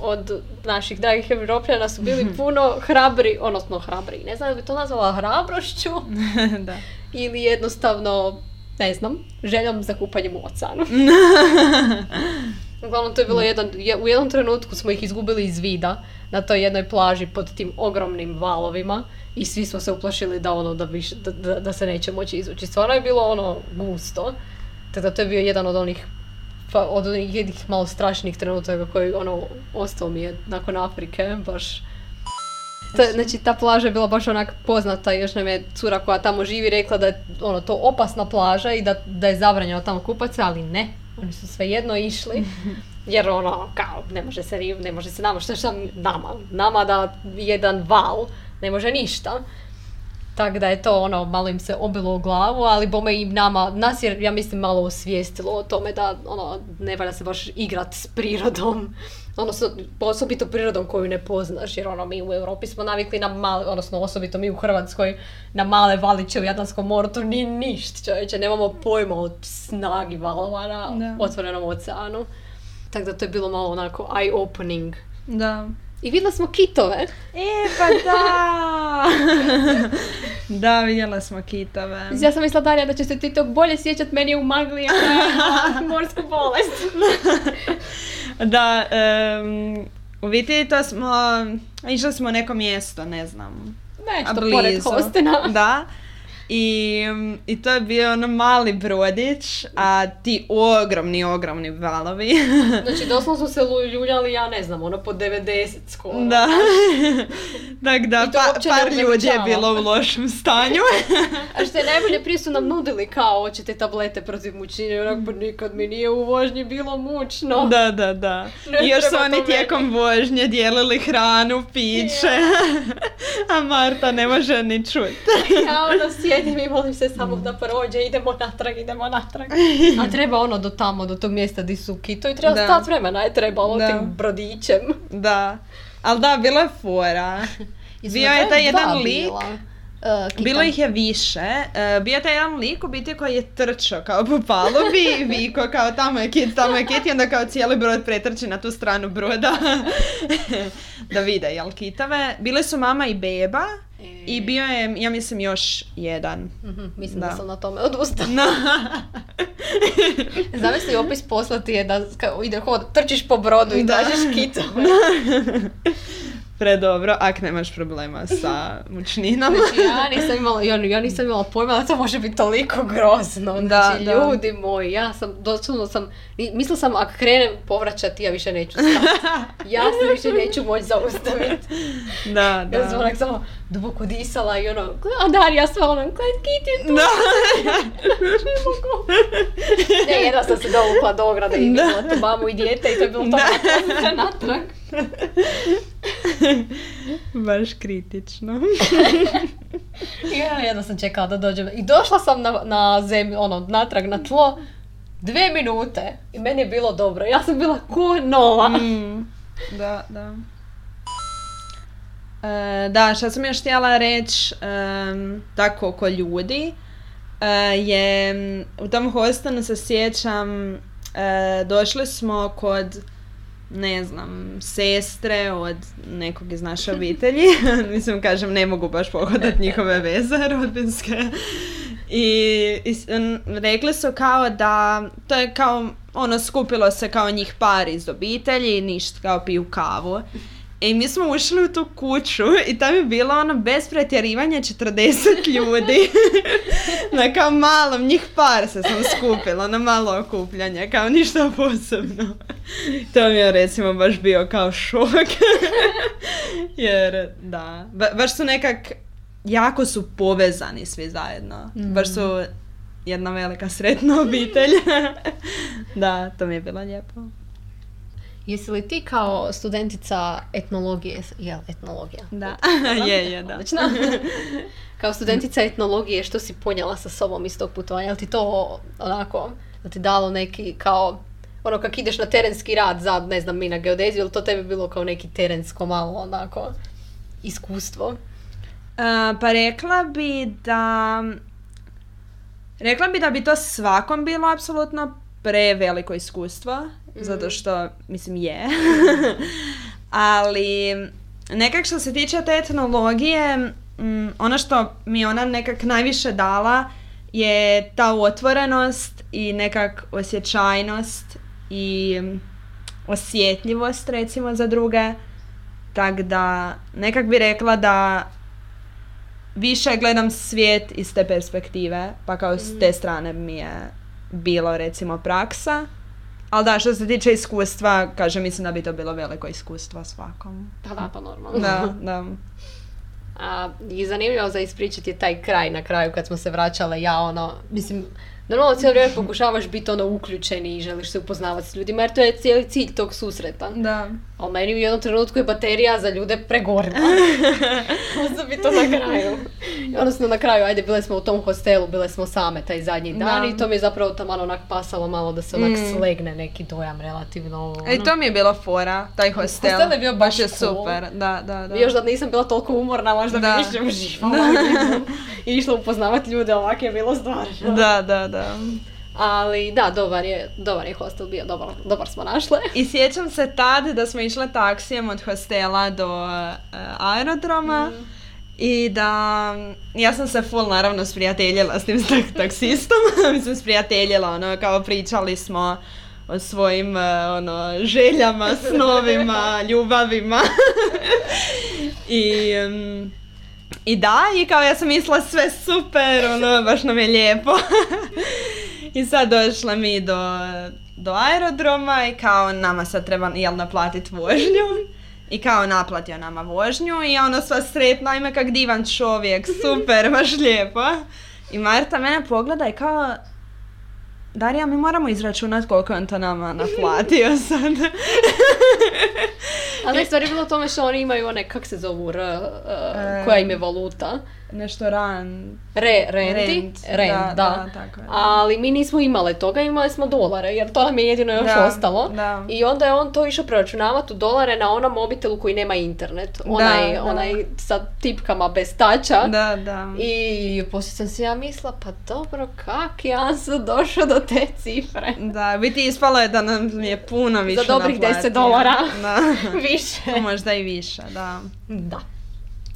od naših dragih Evropljana su bili puno hrabri, odnosno hrabri, ne znam da bi to nazvala hrabrošću da. ili jednostavno, ne znam, željom za kupanjem u oceanu. Uglavnom, to je bilo jedan, je- u jednom trenutku smo ih izgubili iz vida na toj jednoj plaži pod tim ogromnim valovima i svi smo se uplašili da ono da, više, da, da, da se neće moći izvući. Stvarno je bilo ono gusto. Tako da to je bio jedan od onih pa, od onih jednih malo strašnih trenutaka koji ono ostao mi je nakon Afrike baš. To, je- znači ta plaža je bila baš onak poznata i još nam je cura koja tamo živi rekla da je ono to opasna plaža i da, da je zabranjeno tamo kupat se, ali ne, oni su svejedno išli jer ono kao ne može se, ne može se nama, što šta nama, nama da jedan val ne može ništa. Tako da je to ono, malo im se obilo u glavu, ali bome i nama, nas je, ja mislim, malo osvijestilo o tome da ono, ne valja se baš igrat s prirodom. Odnosno, osobito prirodom koju ne poznaš, jer ono, mi u Europi smo navikli na male, odnosno osobito mi u Hrvatskoj, na male valiće u Jadranskom moru, to nije ništa čovječe, nemamo pojma o snagi valova na otvorenom oceanu. Tako da to je bilo malo onako eye-opening. Da. I vidjeli smo kitove. E, pa da! da, vidjela smo kitove. Ja sam mislila Darija da će se ti tog bolje sjećat, meni je u magli jer imam morsku bolest. Da, em, u biti to smo, išli smo u neko mjesto, ne znam. Nešto blizu. pored hostena. Da. I, I to je bio ono mali brodić, a ti ogromni, ogromni valovi. Znači doslovno su se ljuljali, ja ne znam, ono po 90 skoro. da. tak da, pa- par ljudi je bilo u lošem stanju. A što je najbolje, prije su nam nudili kao hoćete tablete protiv mučnine, i onak pa nikad mi nije u vožnji bilo mučno. da, da, da. I još su oni meni. tijekom vožnje dijelili hranu, piće. a Marta ne može ni čut. Ja ono sjedim i molim se samo da prođe, idemo natrag, idemo natrag. A treba ono do tamo, do tog mjesta di su kito i treba Da. stat vremena je trebalo Da. tim brodićem. Da. Ali da, bila je fora. Bio je taj jedan lik. bila? uh? Bilo ih je više. E, bio je taj jedan lik u biti koji je trčao kao po palubi i viko kao tamo je kit, tamo je kit i onda kao cijeli brod pretrči na tu stranu broda da vide jel kitave. Bile su mama i beba i bio je, ja mislim, još jedan. Mhm, mislim da. Da. sam na tome odustala. No. Zamisli opis poslati je da ide hod, trčiš po brodu i Da. tražiš kitu. Predobro, ak nemaš problema sa mučninom. Znači, ja nisam imala, ja, ja nisam imala pojma da to može biti toliko grozno. Znači, Da, da. ljudi moji, ja sam, doslovno sam, mislila sam, ako krenem povraćati, ja više neću stati. Ja se više neću moći zaustaviti. Da, da. Ja sam onak samo duboko disala i ono, a Darija sva ono, kaj kiti tu? Da. Ne, jedna sam se dovukla do ograde i vidjela tu mamu i dijete i to je bilo to natrag. Baš kritično. Ja jedno sam čekala da dođem. I došla sam na, na zemlju, ono, natrag na tlo, dve minute. I meni je bilo dobro. Ja sam bila ko nova. Mm, da, da. E, da, što sam još htjela reći, em, tako oko ljudi, e, je u tom hostelu se sjećam, e, došli smo kod, ne znam, sestre od nekog iz naše obitelji. Mislim, kažem, ne mogu baš pogodat njihove veze rodbinske. I, i rekli su kao da, to je kao, ono, skupilo se kao njih par iz obitelji i ništa, kao piju kavu. I mi smo ušli u tu kuću i tam je bilo ono bez pretjerivanja 40 ljudi. na kao malom, njih par se sam skupila na malo okupljanje, kao ništa posebno. to mi je recimo baš bio kao šok. Jer, da, ba- baš su nekak, jako su povezani svi zajedno. Baš su jedna velika sretna obitelj. da, to mi je bilo lijepo. Jesi li ti kao studentica etnologije, jel, etnologija? Da, je, je, da. Odlično. kao studentica etnologije, što si ponijela sa sobom iz tog putovanja? Jel ti to onako, da ti dalo neki kao, ono kak ideš na terenski rad za, ne znam, mi na geodeziju, ili to tebi bilo kao neki terensko malo onako iskustvo? A, pa rekla bi da... Rekla bi da bi to svakom bilo apsolutno preveliko iskustvo, zato što, mislim, je. Ali, nekak što se tiče te etnologije, mm, ono što mi ona nekak najviše dala je ta otvorenost i nekak osjećajnost i mm, osjetljivost recimo za druge. Tak da nekak bi rekla da više gledam svijet iz te perspektive, pa kao s te strane mi je bilo recimo praksa. Ali da, što se tiče iskustva, kažem, mislim da bi to bilo veliko iskustvo svakom. Pa da, pa normalno. Da, da. A, I zanimljivo za ispričati taj kraj na kraju kad smo se vraćale, ja ono, mislim, normalno cijelo vrijeme pokušavaš biti ono uključeni i želiš se upoznavati s ljudima jer to je cijeli cilj tog susreta. Da. Ali meni u jednom trenutku je baterija za ljude pregorila. Osobito na kraju. Odnosno na kraju, ajde, bile smo u tom hostelu, bile smo same taj zadnji dan Da. i to mi je zapravo tamo onak pasalo malo da se onak Mm. slegne neki dojam relativno. E, ono. to mi je bila fora, taj hostel. Hostel je bio baš je cool. super, da, da, da. Još da nisam bila toliko umorna, možda Da. bi više uživala. I išla upoznavati ljude, ovak je bilo stvarno. Da, da, da. Ali da, dobar je, dobar je hostel bio, dobar, dobar smo našle. I sjećam se tad da smo išle taksijem od hostela do e, aerodroma i da ja sam se full naravno sprijateljila s tim tak- taksistom, mislim sprijateljila, ono kao pričali smo o svojim e, ono željama, snovima, ljubavima. I em, i da, i kao ja sam mislila sve super, ono, baš nam je lijepo. I sad došla mi do, do aerodroma i kao nama sad treba, jel, naplatiti vožnju. I kao naplatio nama vožnju i ono sva sretna, ima kak divan čovjek, super, baš lijepo. I Marta mene pogleda i kao, Darija, mi moramo izračunati koliko je on to nama naplatio sad. Ali ne, stvari je bilo u tome što oni imaju one, kak se zovu, r, uh, koja im je valuta. Nešto ran... Re, rendi, Rent, rent, da, da, da, tako je. Ali mi nismo imale toga, imali smo dolare, jer to nam je jedino još Da, ostalo. da. I onda je on to išao preračunavati u dolare na onom mobitelu koji nema internet. Onaj, da. onaj sa tipkama bez tača. Da, da. I poslije sam si ja mislila, pa dobro, kak ja sam došao do te cifre? Da, biti ispalo je da nam je puno više dobrih 10 naplatio. dolara. Da. Više. Možda i više, da. Da.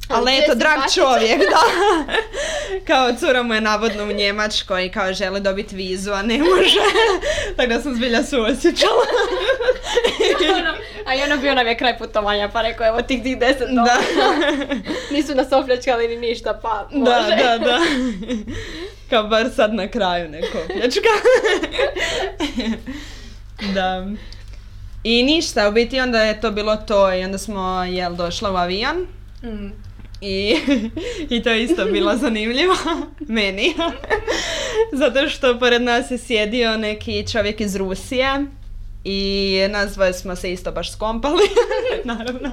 Ali eto, drag čovjek, da. kao cura mu je navodno u Njemačkoj i kao želi dobiti vizu, a ne može. Tako da sam zbilja suosjećala. Ono, A i ono bio nam je kraj putovanja, pa rekao, evo tih tih 10 dolara. da. Nisu nas opljačkali ni ništa, pa može. da, da, da. Kao bar sad na kraju neko pljačka. da. I ništa, u biti onda je to bilo to i onda smo jel došla u avion. Mm. I, I to je isto bilo zanimljivo meni. Zato što pored nas je sjedio neki čovjek iz Rusije i nas dvoje smo se isto baš skompali, naravno.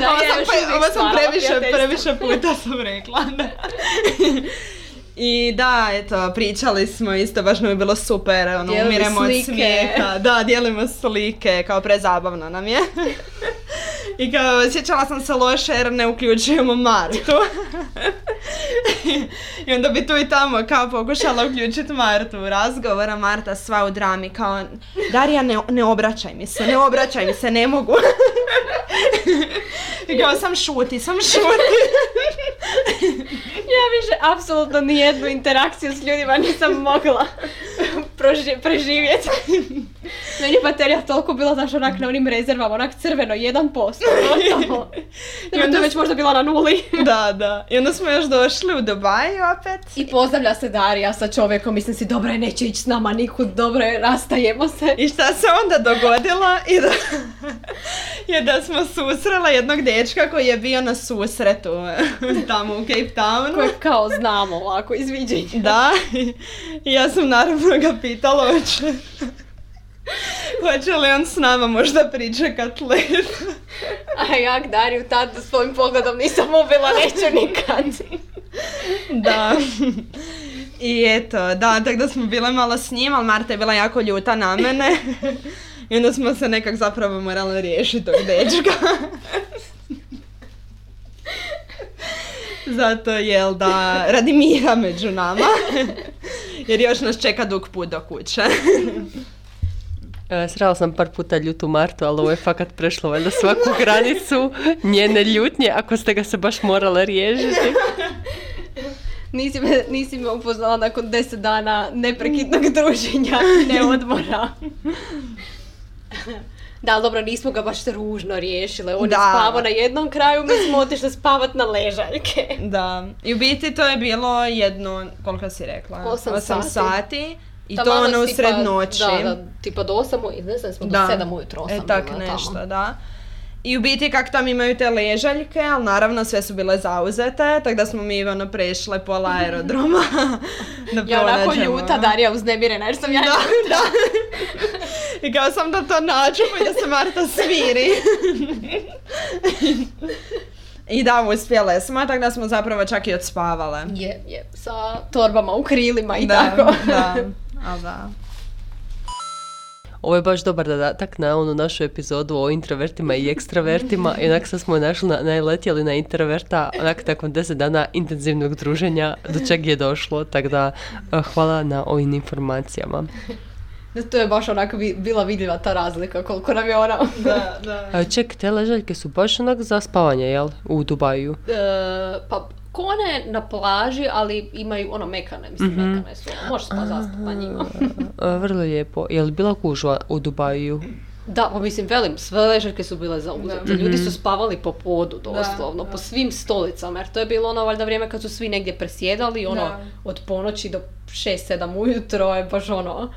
Da, ovo ja sam, pre- ovo sam previše, previše puta sam rekla. Da. I da, eto, pričali smo isto, baš nam je bilo super, ono, Dijelili umiremo od smijeha. Da, dijelimo slike, kao prezabavno nam je. I kao, sjećala sam se loše jer ne uključujemo Martu. I onda bi tu i tamo kao pokušala uključiti Martu u razgovor, a Marta sva u drami kao, Darija ne, ne obraćaj mi se, ne obraćaj mi se, ne mogu. I kao sam šuti, sam šuti. Ja više apsolutno nijednu interakciju s ljudima nisam mogla proži- preživjeti. Meni je baterija toliko bila, znaš, onak na onim rezervama, onak crveno, 1%, gotovo. I Nema, onda to već možda bila na nuli. Da, da. I onda smo još došli u Dubaj opet. I pozdravlja se Darija sa čovjekom, mislim si, dobro je, neće ići s nama nikud, dobro je, rastajemo se. I šta se onda dogodilo? I da, je da smo susrela jednog dečka koji je bio na susretu tamo u Cape Townu. Koje kao znamo ovako iz viđenja. Da, i ja sam naravno ga pitala hoće, hoće li on s nama možda pričekat let. A ja Dariju tad svojim pogledom nisam ubila, neću nikad. Da. I eto, da, tako da smo bile malo s njim, ali Marta je bila jako ljuta na mene. I onda smo se nekak zapravo morali riješiti tog dečka. Zato jel da, radi mira među nama. Jer još nas čeka dug put do kuće. E, Srela sam par puta ljutu Martu, ali ovo je fakat prešlo valjda svaku granicu njene ljutnje, ako ste ga se baš morala riješiti. Nisi me, nisi me upoznala nakon deset dana neprekidnog druženja i neodmora. Da, ali dobro, nismo ga baš ružno riješile. On je Da. spavao na jednom kraju, mi smo otišli spavat na ležaljke. Da, i u biti to je bilo jedno, koliko si rekla? Osam sati. sati. I to Taman ono tipa- usred noći. Da, da, tipa do 8 ujutro, ne znam, smo do 7 ujutro, 8 E, tak nešto, tamo. da. I u biti kak tam imaju te ležaljke, ali naravno sve su bile zauzete, tako da smo mi ono prešle pola aerodroma da Ja onako ljuta, Darija uznemirena, jer sam ja Da, da. I kao sam da to nađemo i da se Marta sviri. I da, uspjele smo, tako da smo zapravo čak i odspavale. Je, je, sa torbama u krilima i da, tako. da, da. Ovo je baš dobar dodatak na onu našu epizodu o introvertima i ekstravertima i onak sad smo našli na, najletjeli na introverta onak nakon deset dana intenzivnog druženja do čeg je došlo, tako da eh, hvala na ovim informacijama. To je baš onako bi- bila vidljiva ta razlika koliko nam je ona... Da, da. A ček, te ležaljke su baš onak za spavanje, jel? U Dubaju. E, pa kone na plaži, ali imaju ono mekane, mislim Mhm. mekane su. Može se pa zastati na njima. Vrlo lijepo. Je li bila gužva u Dubaju? Da, pa mislim, velim, sve ležaljke su bile zauzete. Ljudi su spavali po podu, doslovno, da. po svim stolicama, jer to je bilo ono valjda vrijeme kad su svi negdje presjedali, ono, Da. od ponoći do 6-7 ujutro je baš ono...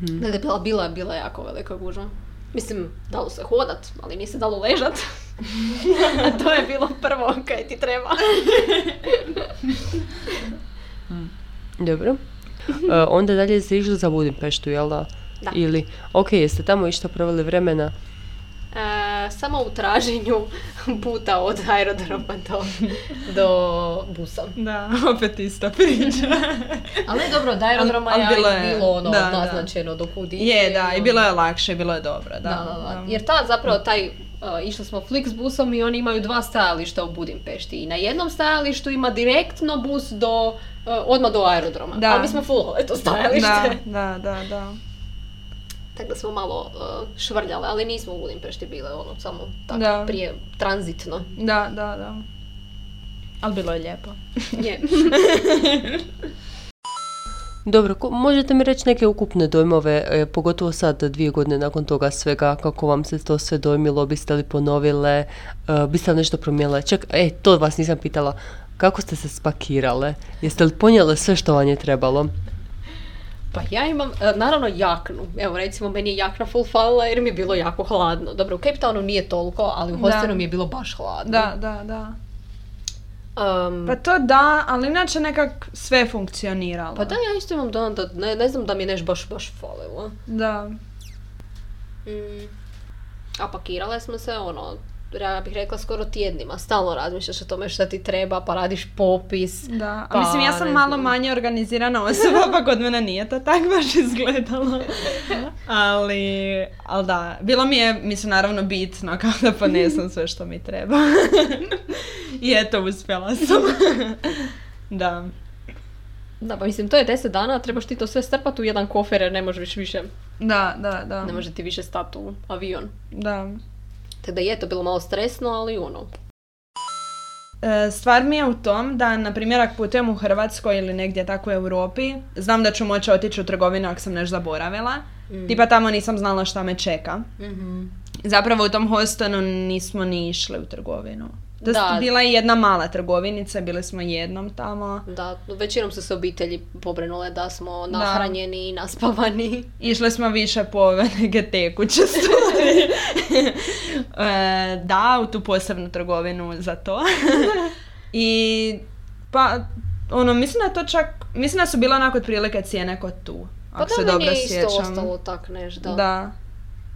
Da je bila, bila, bila jako velika gužva. Mislim, dalo se hodat, ali nije se dalo ležat. A to je bilo prvo kaj ti treba. Dobro. E, onda dalje ste išli za Budimpeštu, jel da? Da. Ili, ok, jeste tamo išta proveli vremena? E, samo u traženju puta od aerodroma do, do busa. Da, opet ista priča. Ali ne dobro, od aerodroma Al- al je bilo je- bilo ono da, da. naznačeno do kud ide je, da, i ono- bilo je lakše, bilo je dobro, da. Da, da, da. Jer ta zapravo taj, uh, išli smo Flix busom i oni imaju dva stajališta u Budimpešti. I na jednom stajalištu ima direktno bus do, uh, odmah do aerodroma. Da. Ali mi smo full to stajalište. Da, da, da, da. Tako da smo malo uh, švrljali, ali nismo u Budimpešti bile ono, samo tako Da. prije tranzitno. Da, da, da. Ali bilo je lijepo. Je. Dobro, ko- možete mi reći neke ukupne dojmove, e, pogotovo sad dvije godine nakon toga svega, kako vam se to sve dojmilo, biste li ponovile, e, biste li nešto promijenile? Čak, e, to vas nisam pitala, kako ste se spakirale? Jeste li ponijele sve što vam je trebalo? Pa ja imam, e, naravno jaknu. Evo recimo meni je jakna full falila jer mi je bilo jako hladno. Dobro, u Cape Townu nije toliko, ali u hostelu mi je bilo baš hladno. Da, da, da. Um, Pa to da, ali inače nekak sve je funkcioniralo. Pa da, ja isto imam dojam da ne, ne znam da mi je nešto baš, baš falilo. Da. Mm. A pakirale smo se, ono, ja bih rekla skoro tjednima. Stalno razmišljaš o tome šta ti treba, pa radiš popis. Da, a Pa, mislim ja sam malo znam. manje organizirana osoba, pa kod mene nije to tak baš izgledalo. ali, ali da, bilo mi je, mislim, naravno bitno kao da ponesem sve što mi treba. I eto, uspjela sam. da. Da, pa mislim, to je 10 dana, trebaš ti to sve strpati u jedan kofer jer ne možeš više, Da, da, da. ne može ti više stati u avion. Da. Tako da je to bilo malo stresno, ali ono, E, Stvar mi je u tom da, na primjer, ako putujem u Hrvatskoj ili negdje tako u Europi, znam da ću moći otići u trgovinu ako sam nešto zaboravila. Mm. Tipa tamo nisam znala šta me čeka. Mhm. Zapravo u tom hostanu nismo ni išli u trgovinu. To Da. je bila jedna mala trgovinica, bili smo jednom tamo. Da, većinom su se obitelji pobrinule da smo nahranjeni i naspavani. Išli smo više po tekuće stvari. E, da, u tu posebnu trgovinu za to. I pa, ono, mislim da je to čak, mislim da su bile onako otprilike cijene kod tu. Pa Ako se da, dobro meni je isto sjećam. ostalo tak nešto. Da. Da.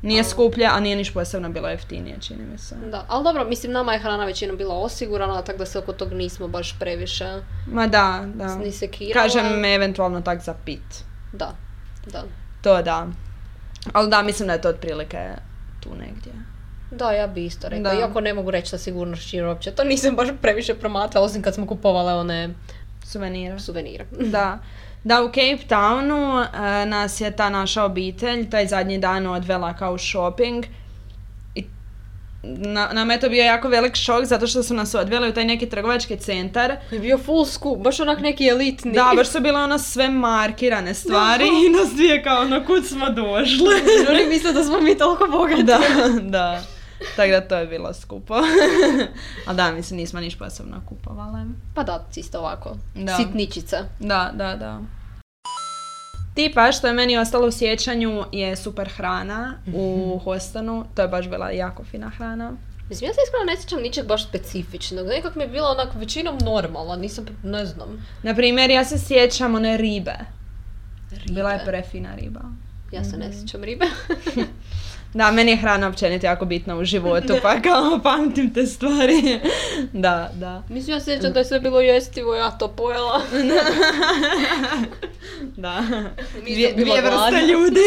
Nije skuplje, a nije niš posebno bilo jeftinije, čini mi se. da. Ali dobro, mislim, nama je hrana većinom bila osigurana, tako da se oko tog nismo baš previše Ma da, da. ni. Kažem, eventualno tak za pit. Da, da. To da. Ali da, mislim da je to otprilike tu negdje. Da, ja bi isto rekla. Da. Iako ne mogu reći sa sigurnošću jer uopće to nisam baš previše promatrala, osim kad smo kupovale one Suvenira. suvenire. Da. Da, u Cape Townu e, nas je ta naša obitelj taj zadnji dan odvela kao shopping. I na, nama je to bio jako velik šok zato što su nas odveli u taj neki trgovački centar. Je bio full skup, baš onak neki elitni. Da, baš su bile ono sve markirane stvari i nas dvije kao ono kud smo došli. Oni misle da smo mi toliko bogati. da, da. Tako da to je bilo skupo. Ali da, mislim nismo niš posebno kupovale. Pa da, isto ovako. Da. Sitničica. Da, da, da. Tipa što je meni ostalo u sjećanju je super hrana u hostanu. To je baš bila jako fina hrana. Mislim, ja se iskreno ne sjećam ničeg baš specifičnog. Nekak mi je bilo onak većinom normalno, nisam, ne znam. Na primjer, ja se sjećam one ribe. Bila je prefina riba. Ja se ne sjećam ribe. Da, meni je hrana općenito jako bitna u životu, pa kao pamtim te stvari. da, da. Mislim, ja sjećam da je sve bilo jestivo, ja to pojela. Da. Dvije, dvije vrste ljudi.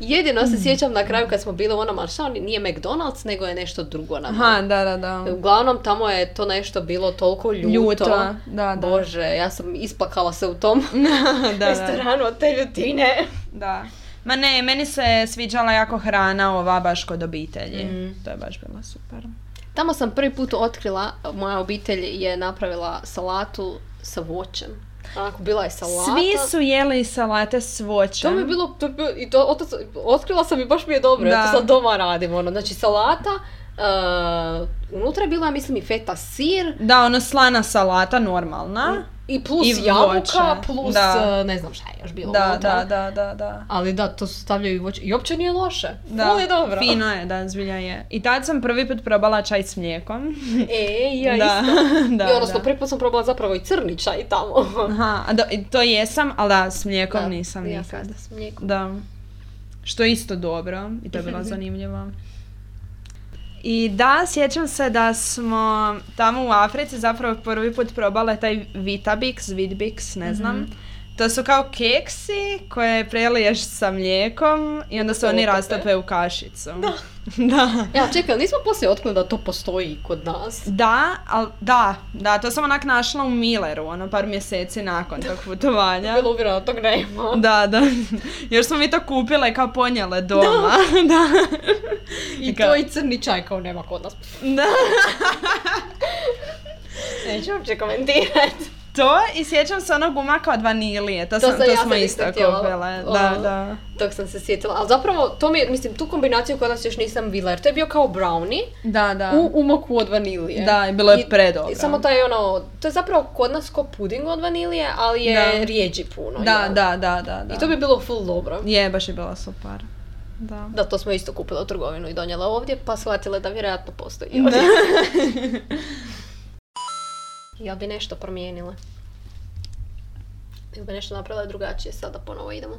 Jedino se sjećam na kraju kad smo bili u onom, ali šta, nije McDonald's, nego je nešto drugo. Aha, da, da, da. Uglavnom, tamo je to nešto bilo toliko ljuto. Ljuto, da, da. Bože, ja sam isplakala se u tom da, da. restoranu od te ljutine. Da. Ma ne, meni se sviđala jako hrana ova baš kod obitelji. Mm. To je baš bilo super. Tamo sam prvi put otkrila, moja obitelj je napravila salatu sa voćem. Onako, bila je salata. Svi su jeli salate s voćem. To mi je bilo, to, je bilo- i to, otac, otkrila sam i baš mi je dobro, ja Da. to sad doma radim, ono, znači salata, uh, unutra je bila, ja mislim, i feta sir, Da, ono slana salata, normalna. I plus I jabuka, voće, plus, da. uh, ne znam šta je još bilo Da, da, da, da, da. Ali da, to stavljaju i voće, i uopće nije loše, Da, je dobro. fino je, da, zbilja je. I tad sam prvi put probala čaj s mlijekom. E, ja da, isto. da, I odnosno, da. prvi put sam probala zapravo i crni čaj tamo. Aha, a do- i to jesam, ali da, s mlijekom Da, nisam ja nikad. isto s mlijekom. Da. Što je isto dobro i to je bilo zanimljivo. I da, sjećam se da smo tamo u Africi zapravo prvi put probale taj Vitabix, Vidbix, ne znam. To su kao keksi koje preliješ sa mlijekom i onda se oni rastope u kašicu. Da. Ja, čekaj, nismo poslije otkrili da to postoji kod nas. Da, ali da, da, to sam onak našla u Milleru, ono par mjeseci nakon tog putovanja. Bilo uvjereno da tog nema. Da, da. Još smo mi to kupile i kao ponijele doma. Da. I kao- to i crni čaj kao nema kod nas. da. Neću uopće komentirati. To i sjećam se onog gumaka od vanilije, to, To sam, sam- to ja smo isto kupile. O. Da, da. Tog sam se sjetila. Ali zapravo, to mi mislim, tu kombinaciju kod nas još nisam vidjela. Jer to je bio kao brownie Da, da. u umoku od vanilije. Da, i bilo je predobro. I samo taj ono, to je zapravo kod nas ko puding od vanilije, ali je Da. rijeđi puno. Da, da, da, da, da. I to bi bilo full dobro. Je, baš je bilo super. Da. Da, to smo isto kupile u trgovinu i donijela ovdje, pa shvatile da vjerojatno postoji Da. ovdje. Jel bi nešto promijenile? Jel bi nešto napravila drugačije sada ponovo idemo?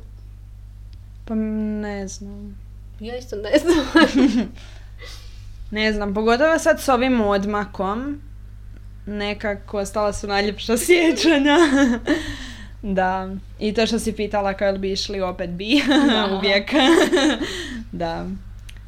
Pa ne znam. Ja isto ne znam. Ne znam, pogotovo sad s ovim odmakom. Nekako ostala su najljepša sjećanja. da. I to što si pitala kao bi išli, opet bi. Uvijek. da.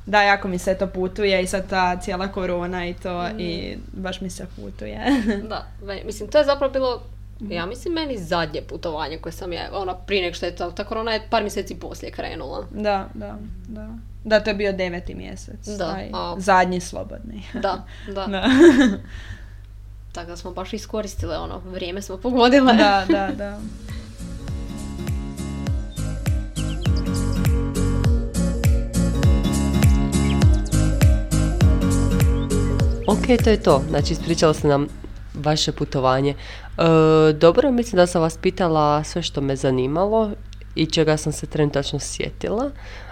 Da, jako mi se to putuje i sad ta cijela korona i to i baš mi se putuje. da, mislim, to je zapravo bilo, ja mislim, meni zadnje putovanje koje sam je, ono, prije nego što je ta, ta korona je par mjeseci poslije krenula. da, da, da. Da, to je bio deveti mjesec. Da, taj a- zadnji slobodni. Da, da. da. Tako da smo baš iskoristile ono, vrijeme smo pogodile. da, da, da. Ok, to je to. Znači, ispričala sam nam vaše putovanje. E, dobro, mislim da sam vas pitala sve što me zanimalo i čega sam se trenutačno sjetila,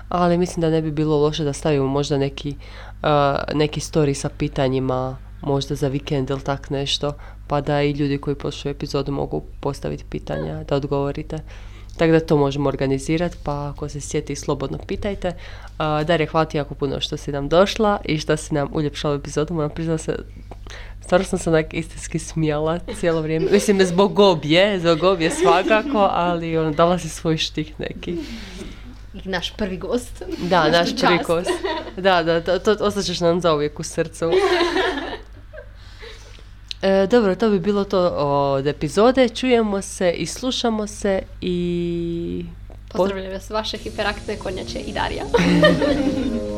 ali mislim da ne bi bilo loše da stavimo možda neki, e, neki story sa pitanjima možda za vikend ili tak nešto, pa da i ljudi koji pošlu epizodu mogu postaviti pitanja, da odgovorite. Tako da to možemo organizirati, pa ako se sjeti slobodno pitajte. A, Darija, hvala ti jako puno što si nam došla i što si nam uljepšala epizodu. Moram priznati se, stvarno sam se onak istinski smijala cijelo vrijeme. Mislim, zbog obje, zbog obje svakako, ali ono, dala si svoj štih neki. I naš prvi gost. Da, naš Čast. prvi gost. Da, da, to, to ostaćeš nam zauvijek u srcu. E, dobro, to bi bilo to od epizode. Čujemo se i slušamo se i... Pozdravljam vas vaše hiperaktne konjače i Darija.